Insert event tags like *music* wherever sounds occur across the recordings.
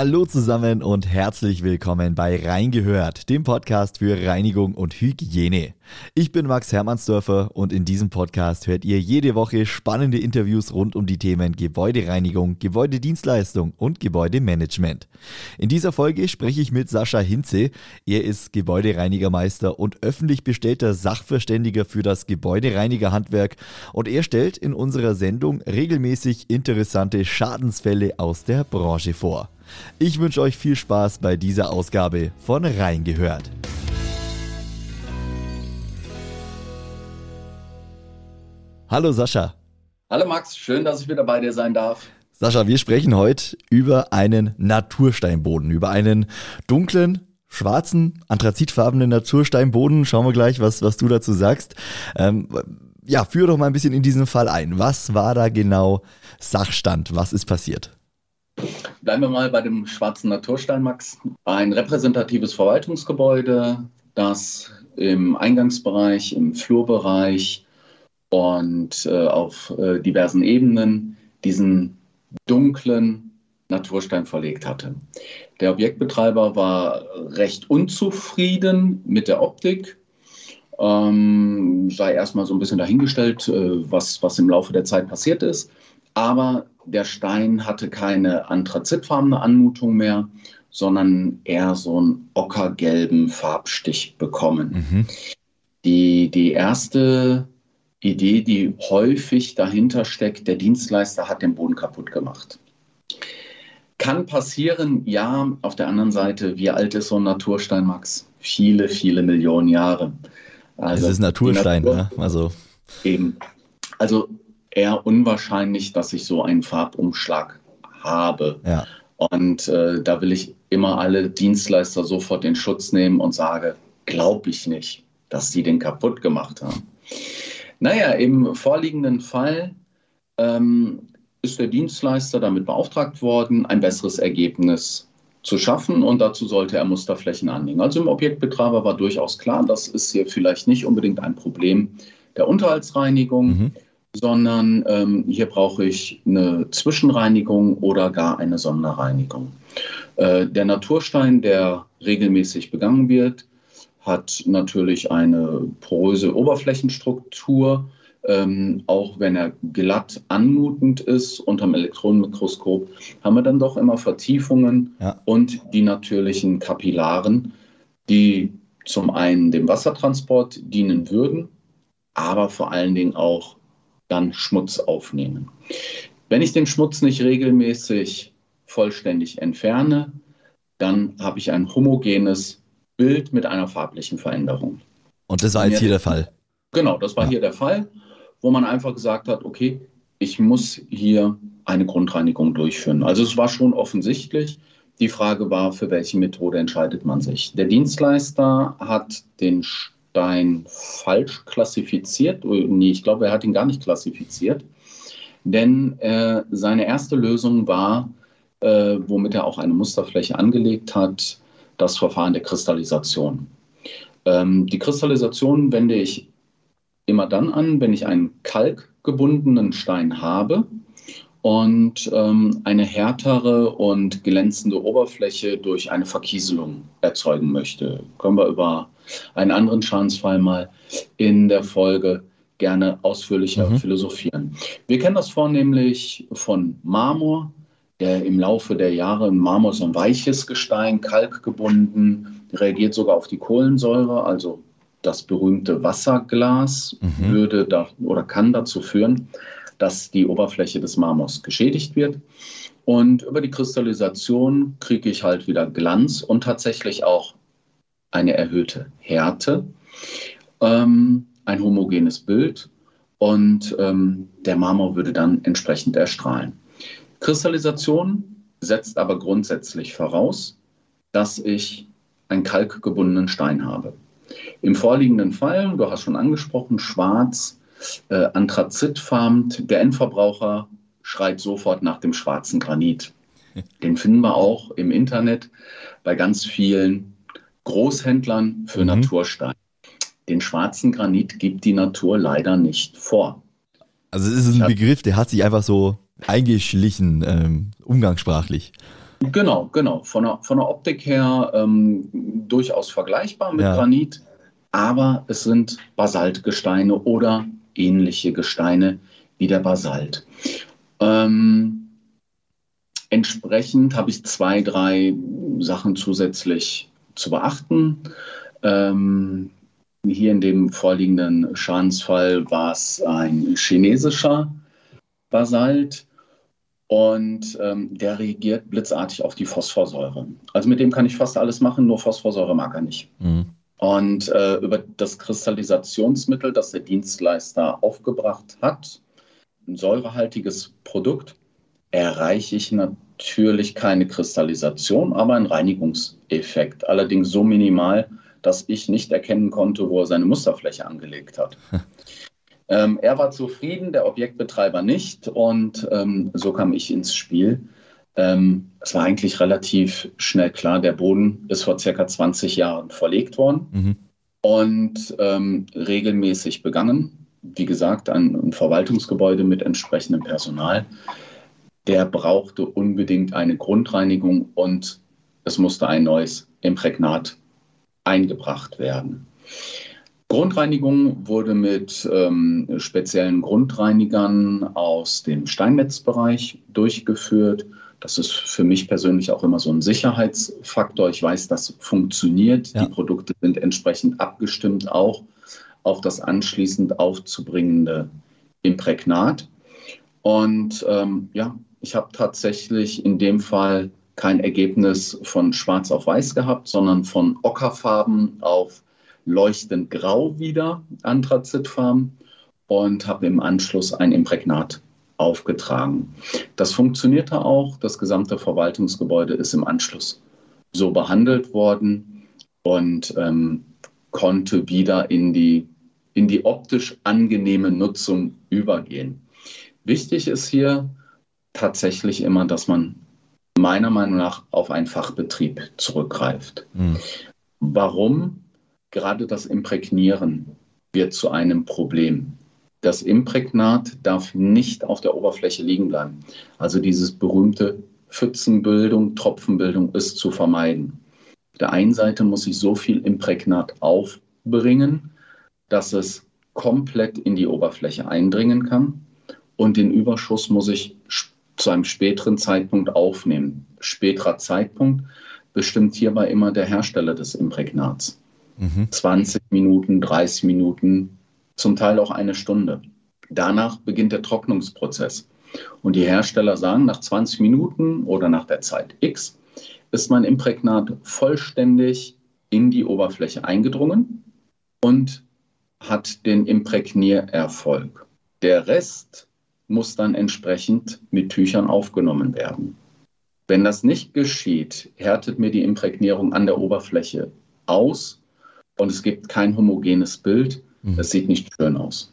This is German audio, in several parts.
Hallo zusammen und herzlich willkommen bei Reingehört, dem Podcast für Reinigung und Hygiene. Ich bin Max Hermannsdörfer und in diesem Podcast hört ihr jede Woche spannende Interviews rund um die Themen Gebäudereinigung, Gebäudedienstleistung und Gebäudemanagement. In dieser Folge spreche ich mit Sascha Hinze. Er ist Gebäudereinigermeister und öffentlich bestellter Sachverständiger für das Gebäudereinigerhandwerk und er stellt in unserer Sendung regelmäßig interessante Schadensfälle aus der Branche vor. Ich wünsche euch viel Spaß bei dieser Ausgabe von Reingehört. Hallo Sascha. Hallo Max, schön, dass ich wieder bei dir sein darf. Sascha, wir sprechen heute über einen Natursteinboden, über einen dunklen, schwarzen, anthrazitfarbenen Natursteinboden. Schauen wir gleich, was, was du dazu sagst. Ähm, ja, führ doch mal ein bisschen in diesen Fall ein. Was war da genau Sachstand? Was ist passiert? Bleiben wir mal bei dem schwarzen Naturstein, Max. Ein repräsentatives Verwaltungsgebäude, das im Eingangsbereich, im Flurbereich und äh, auf äh, diversen Ebenen diesen dunklen Naturstein verlegt hatte. Der Objektbetreiber war recht unzufrieden mit der Optik, ähm, sei erstmal so ein bisschen dahingestellt, äh, was, was im Laufe der Zeit passiert ist. Aber der Stein hatte keine anthrazitfarbene Anmutung mehr, sondern eher so einen ockergelben Farbstich bekommen. Mhm. Die, die erste Idee, die häufig dahinter steckt, der Dienstleister hat den Boden kaputt gemacht. Kann passieren, ja. Auf der anderen Seite, wie alt ist so ein Naturstein, Max? Viele, viele Millionen Jahre. Also, es ist Naturstein, Natur, ne? Also. Eben. Also eher unwahrscheinlich, dass ich so einen Farbumschlag habe. Ja. Und äh, da will ich immer alle Dienstleister sofort in Schutz nehmen und sage, glaube ich nicht, dass sie den kaputt gemacht haben. Naja, im vorliegenden Fall ähm, ist der Dienstleister damit beauftragt worden, ein besseres Ergebnis zu schaffen und dazu sollte er Musterflächen anlegen. Also im Objektbetreiber war durchaus klar, das ist hier vielleicht nicht unbedingt ein Problem der Unterhaltsreinigung. Mhm sondern ähm, hier brauche ich eine Zwischenreinigung oder gar eine Sonderreinigung. Äh, der Naturstein, der regelmäßig begangen wird, hat natürlich eine poröse Oberflächenstruktur. Ähm, auch wenn er glatt anmutend ist unterm Elektronenmikroskop, haben wir dann doch immer Vertiefungen ja. und die natürlichen Kapillaren, die zum einen dem Wassertransport dienen würden, aber vor allen Dingen auch dann Schmutz aufnehmen. Wenn ich den Schmutz nicht regelmäßig vollständig entferne, dann habe ich ein homogenes Bild mit einer farblichen Veränderung. Und das war jetzt hier der Fall? Genau, das war ja. hier der Fall, wo man einfach gesagt hat, okay, ich muss hier eine Grundreinigung durchführen. Also es war schon offensichtlich. Die Frage war, für welche Methode entscheidet man sich. Der Dienstleister hat den Stein falsch klassifiziert. Oh, nee, ich glaube, er hat ihn gar nicht klassifiziert. Denn äh, seine erste Lösung war, äh, womit er auch eine Musterfläche angelegt hat, das Verfahren der Kristallisation. Ähm, die Kristallisation wende ich immer dann an, wenn ich einen kalkgebundenen Stein habe und ähm, eine härtere und glänzende Oberfläche durch eine Verkieselung erzeugen möchte. Können wir über einen anderen Schadensfall mal in der Folge gerne ausführlicher mhm. philosophieren. Wir kennen das vornehmlich von Marmor, der im Laufe der Jahre, Marmor ist ein weiches Gestein, kalkgebunden, reagiert sogar auf die Kohlensäure, also das berühmte Wasserglas mhm. würde da oder kann dazu führen, dass die Oberfläche des Marmors geschädigt wird. Und über die Kristallisation kriege ich halt wieder Glanz und tatsächlich auch eine erhöhte Härte, ähm, ein homogenes Bild und ähm, der Marmor würde dann entsprechend erstrahlen. Kristallisation setzt aber grundsätzlich voraus, dass ich einen kalkgebundenen Stein habe. Im vorliegenden Fall, du hast schon angesprochen, schwarz, äh, anthrazitfarben, der Endverbraucher schreit sofort nach dem schwarzen Granit. *laughs* Den finden wir auch im Internet bei ganz vielen Großhändlern für mhm. Naturstein. Den schwarzen Granit gibt die Natur leider nicht vor. Also es ist ein Begriff, der hat sich einfach so eingeschlichen, ähm, umgangssprachlich. Genau, genau. Von der, von der Optik her ähm, durchaus vergleichbar mit ja. Granit, aber es sind Basaltgesteine oder ähnliche Gesteine wie der Basalt. Ähm, entsprechend habe ich zwei, drei Sachen zusätzlich zu beachten. Ähm, hier in dem vorliegenden Schadensfall war es ein chinesischer Basalt und ähm, der reagiert blitzartig auf die Phosphorsäure. Also mit dem kann ich fast alles machen, nur Phosphorsäure mag er nicht. Mhm. Und äh, über das Kristallisationsmittel, das der Dienstleister aufgebracht hat, ein säurehaltiges Produkt, erreiche ich natürlich keine Kristallisation, aber einen Reinigungseffekt. Allerdings so minimal, dass ich nicht erkennen konnte, wo er seine Musterfläche angelegt hat. *laughs* ähm, er war zufrieden, der Objektbetreiber nicht und ähm, so kam ich ins Spiel. Ähm, es war eigentlich relativ schnell klar, der Boden ist vor circa 20 Jahren verlegt worden mhm. und ähm, regelmäßig begangen. Wie gesagt, ein, ein Verwaltungsgebäude mit entsprechendem Personal. Der brauchte unbedingt eine Grundreinigung und es musste ein neues Imprägnat eingebracht werden. Grundreinigung wurde mit ähm, speziellen Grundreinigern aus dem Steinmetzbereich durchgeführt. Das ist für mich persönlich auch immer so ein Sicherheitsfaktor. Ich weiß, das funktioniert. Ja. Die Produkte sind entsprechend abgestimmt auch auf das anschließend aufzubringende Imprägnat. Und ähm, ja, ich habe tatsächlich in dem Fall kein Ergebnis von Schwarz auf Weiß gehabt, sondern von Ockerfarben auf leuchtend grau wieder, Anthrazitfarben, und habe im Anschluss ein Imprägnat aufgetragen. Das funktionierte auch. Das gesamte Verwaltungsgebäude ist im Anschluss so behandelt worden und ähm, konnte wieder in die, in die optisch angenehme Nutzung übergehen. Wichtig ist hier tatsächlich immer, dass man meiner Meinung nach auf einen Fachbetrieb zurückgreift. Mhm. Warum? Gerade das Imprägnieren wird zu einem Problem. Das Imprägnat darf nicht auf der Oberfläche liegen bleiben. Also dieses berühmte Pfützenbildung, Tropfenbildung ist zu vermeiden. Auf der einen Seite muss ich so viel Imprägnat aufbringen, dass es komplett in die Oberfläche eindringen kann. Und den Überschuss muss ich zu einem späteren Zeitpunkt aufnehmen. Späterer Zeitpunkt bestimmt hierbei immer der Hersteller des Imprägnats. Mhm. 20 Minuten, 30 Minuten, zum Teil auch eine Stunde. Danach beginnt der Trocknungsprozess. Und die Hersteller sagen, nach 20 Minuten oder nach der Zeit X ist mein Imprägnat vollständig in die Oberfläche eingedrungen und hat den Imprägniererfolg. Der Rest muss dann entsprechend mit Tüchern aufgenommen werden. Wenn das nicht geschieht, härtet mir die Imprägnierung an der Oberfläche aus und es gibt kein homogenes Bild. Mhm. Es sieht nicht schön aus.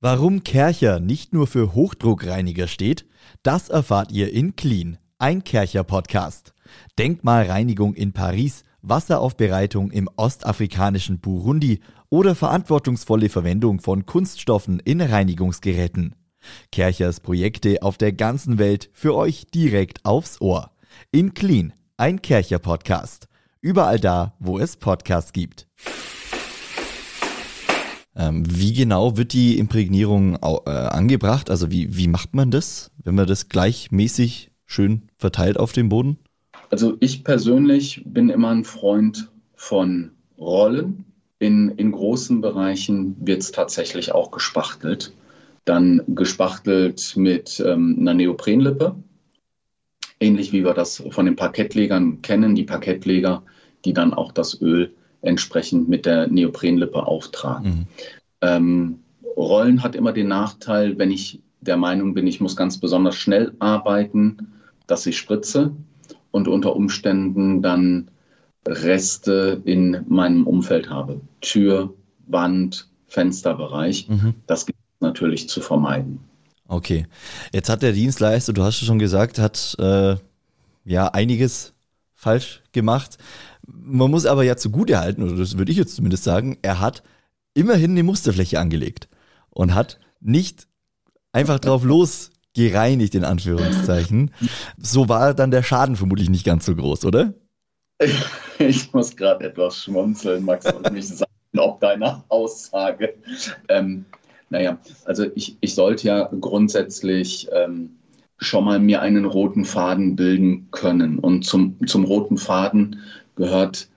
Warum Kercher nicht nur für Hochdruckreiniger steht, das erfahrt ihr in Clean, ein Kercher-Podcast. Denkmalreinigung in Paris, Wasseraufbereitung im ostafrikanischen Burundi oder verantwortungsvolle Verwendung von Kunststoffen in Reinigungsgeräten. Kerchers Projekte auf der ganzen Welt für euch direkt aufs Ohr. In Clean, ein Kercher-Podcast. Überall da, wo es Podcasts gibt. Ähm, wie genau wird die Imprägnierung äh, angebracht? Also wie, wie macht man das, wenn man das gleichmäßig schön verteilt auf dem Boden? Also ich persönlich bin immer ein Freund von Rollen. In, in großen Bereichen wird es tatsächlich auch gespachtelt. Dann gespachtelt mit ähm, einer Neoprenlippe. Ähnlich wie wir das von den Parkettlegern kennen, die Parkettleger, die dann auch das Öl entsprechend mit der Neoprenlippe auftragen. Mhm. Ähm, Rollen hat immer den Nachteil, wenn ich der Meinung bin, ich muss ganz besonders schnell arbeiten, dass ich spritze und unter Umständen dann Reste in meinem Umfeld habe. Tür, Wand, Fensterbereich. Mhm. Das gibt es natürlich zu vermeiden. Okay. Jetzt hat der Dienstleister, du hast es schon gesagt, hat äh, ja einiges falsch gemacht. Man muss aber ja zugute halten, oder das würde ich jetzt zumindest sagen, er hat immerhin eine Musterfläche angelegt und hat nicht einfach drauf los *laughs* gereinigt, in Anführungszeichen. So war dann der Schaden vermutlich nicht ganz so groß, oder? *laughs* Ich muss gerade etwas schmunzeln, Max, und mich sagen, ob deiner Aussage. Ähm, naja, also ich, ich sollte ja grundsätzlich ähm, schon mal mir einen roten Faden bilden können. Und zum, zum roten Faden gehört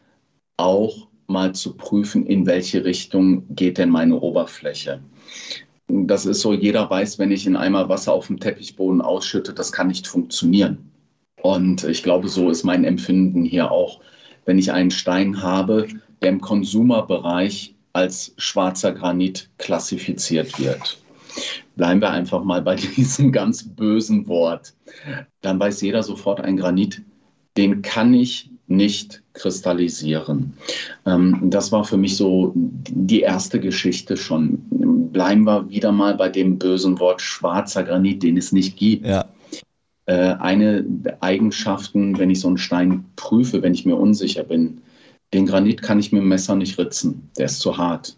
auch mal zu prüfen, in welche Richtung geht denn meine Oberfläche. Das ist so, jeder weiß, wenn ich in Eimer Wasser auf dem Teppichboden ausschütte, das kann nicht funktionieren. Und ich glaube, so ist mein Empfinden hier auch. Wenn ich einen Stein habe, der im Konsumerbereich als schwarzer Granit klassifiziert wird. Bleiben wir einfach mal bei *laughs* diesem ganz bösen Wort. Dann weiß jeder sofort, ein Granit, den kann ich nicht kristallisieren. Ähm, das war für mich so die erste Geschichte schon. Bleiben wir wieder mal bei dem bösen Wort schwarzer Granit, den es nicht gibt. Ja. Äh, eine Eigenschaften, wenn ich so einen Stein prüfe, wenn ich mir unsicher bin, den Granit kann ich mit dem Messer nicht ritzen, der ist zu hart.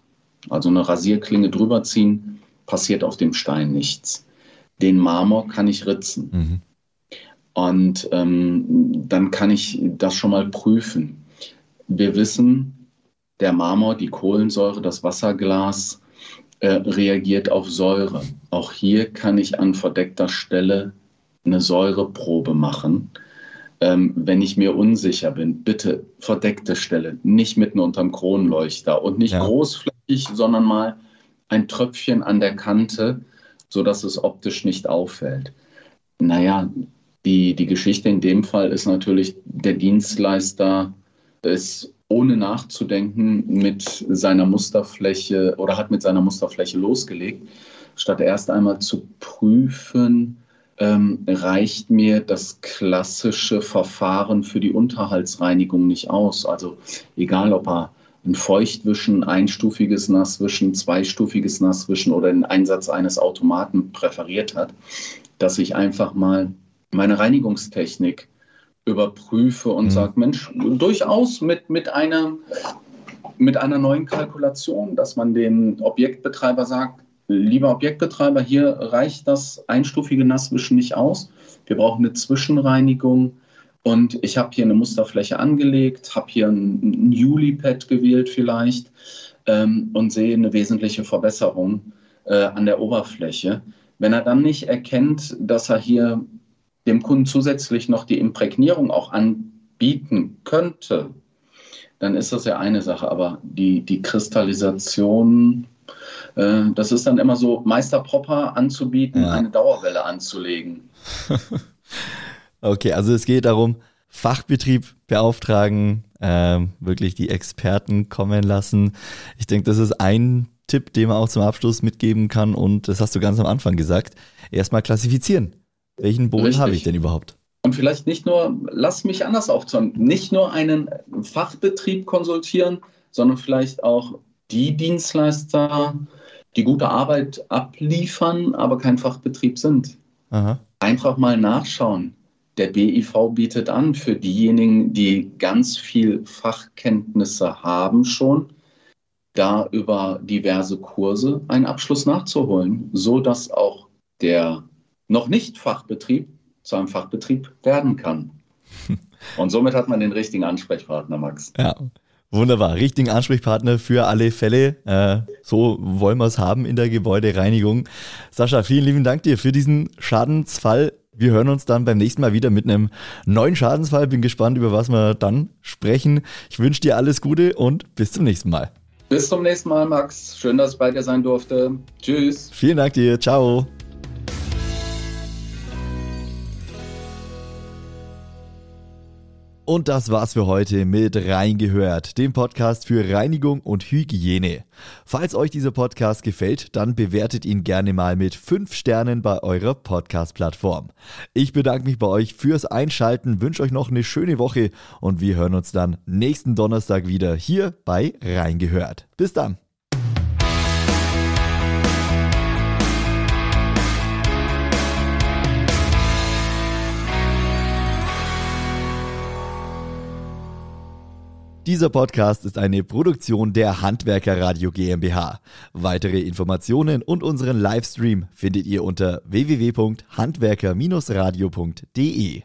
Also eine Rasierklinge drüber ziehen, passiert auf dem Stein nichts. Den Marmor kann ich ritzen. Mhm. Und ähm, dann kann ich das schon mal prüfen. Wir wissen, der Marmor, die Kohlensäure, das Wasserglas äh, reagiert auf Säure. Auch hier kann ich an verdeckter Stelle eine Säureprobe machen. Ähm, wenn ich mir unsicher bin, bitte verdeckte Stelle, nicht mitten unterm Kronleuchter und nicht ja. großflächig, sondern mal ein Tröpfchen an der Kante, sodass es optisch nicht auffällt. Naja, die, die Geschichte in dem Fall ist natürlich, der Dienstleister ist ohne nachzudenken mit seiner Musterfläche oder hat mit seiner Musterfläche losgelegt, statt erst einmal zu prüfen, ähm, reicht mir das klassische Verfahren für die Unterhaltsreinigung nicht aus. Also egal, ob er ein Feuchtwischen, einstufiges Nasswischen, zweistufiges Nasswischen oder den Einsatz eines Automaten präferiert hat, dass ich einfach mal meine Reinigungstechnik überprüfe und mhm. sage, Mensch, durchaus mit, mit, einer, mit einer neuen Kalkulation, dass man dem Objektbetreiber sagt, lieber Objektbetreiber, hier reicht das einstufige Nasswischen nicht aus. Wir brauchen eine Zwischenreinigung. Und ich habe hier eine Musterfläche angelegt, habe hier ein, ein Juli-Pad gewählt vielleicht ähm, und sehe eine wesentliche Verbesserung äh, an der Oberfläche. Wenn er dann nicht erkennt, dass er hier dem Kunden zusätzlich noch die Imprägnierung auch anbieten könnte, dann ist das ja eine Sache. Aber die, die Kristallisation äh, das ist dann immer so, Meister Proper anzubieten, ja. eine Dauerwelle anzulegen. *laughs* okay, also es geht darum, Fachbetrieb beauftragen, äh, wirklich die Experten kommen lassen. Ich denke, das ist ein Tipp, den man auch zum Abschluss mitgeben kann und das hast du ganz am Anfang gesagt. Erstmal klassifizieren. Welchen Boden habe ich denn überhaupt? Und vielleicht nicht nur, lass mich anders aufzäumen, nicht nur einen Fachbetrieb konsultieren, sondern vielleicht auch die Dienstleister, die gute Arbeit abliefern, aber kein Fachbetrieb sind. Aha. Einfach mal nachschauen. Der BIV bietet an für diejenigen, die ganz viel Fachkenntnisse haben schon, da über diverse Kurse einen Abschluss nachzuholen, so dass auch der noch nicht Fachbetrieb zu einem Fachbetrieb werden kann. Und somit hat man den richtigen Ansprechpartner, Max. Ja, Wunderbar, richtigen Ansprechpartner für alle Fälle. Äh, so wollen wir es haben in der Gebäudereinigung. Sascha, vielen lieben Dank dir für diesen Schadensfall. Wir hören uns dann beim nächsten Mal wieder mit einem neuen Schadensfall. Bin gespannt, über was wir dann sprechen. Ich wünsche dir alles Gute und bis zum nächsten Mal. Bis zum nächsten Mal, Max. Schön, dass ich bei dir sein durfte. Tschüss. Vielen Dank dir. Ciao. Und das war's für heute mit Reingehört, dem Podcast für Reinigung und Hygiene. Falls euch dieser Podcast gefällt, dann bewertet ihn gerne mal mit 5 Sternen bei eurer Podcast-Plattform. Ich bedanke mich bei euch fürs Einschalten, wünsche euch noch eine schöne Woche und wir hören uns dann nächsten Donnerstag wieder hier bei Reingehört. Bis dann. Dieser Podcast ist eine Produktion der Handwerker Radio GmbH. Weitere Informationen und unseren Livestream findet ihr unter www.handwerker-radio.de.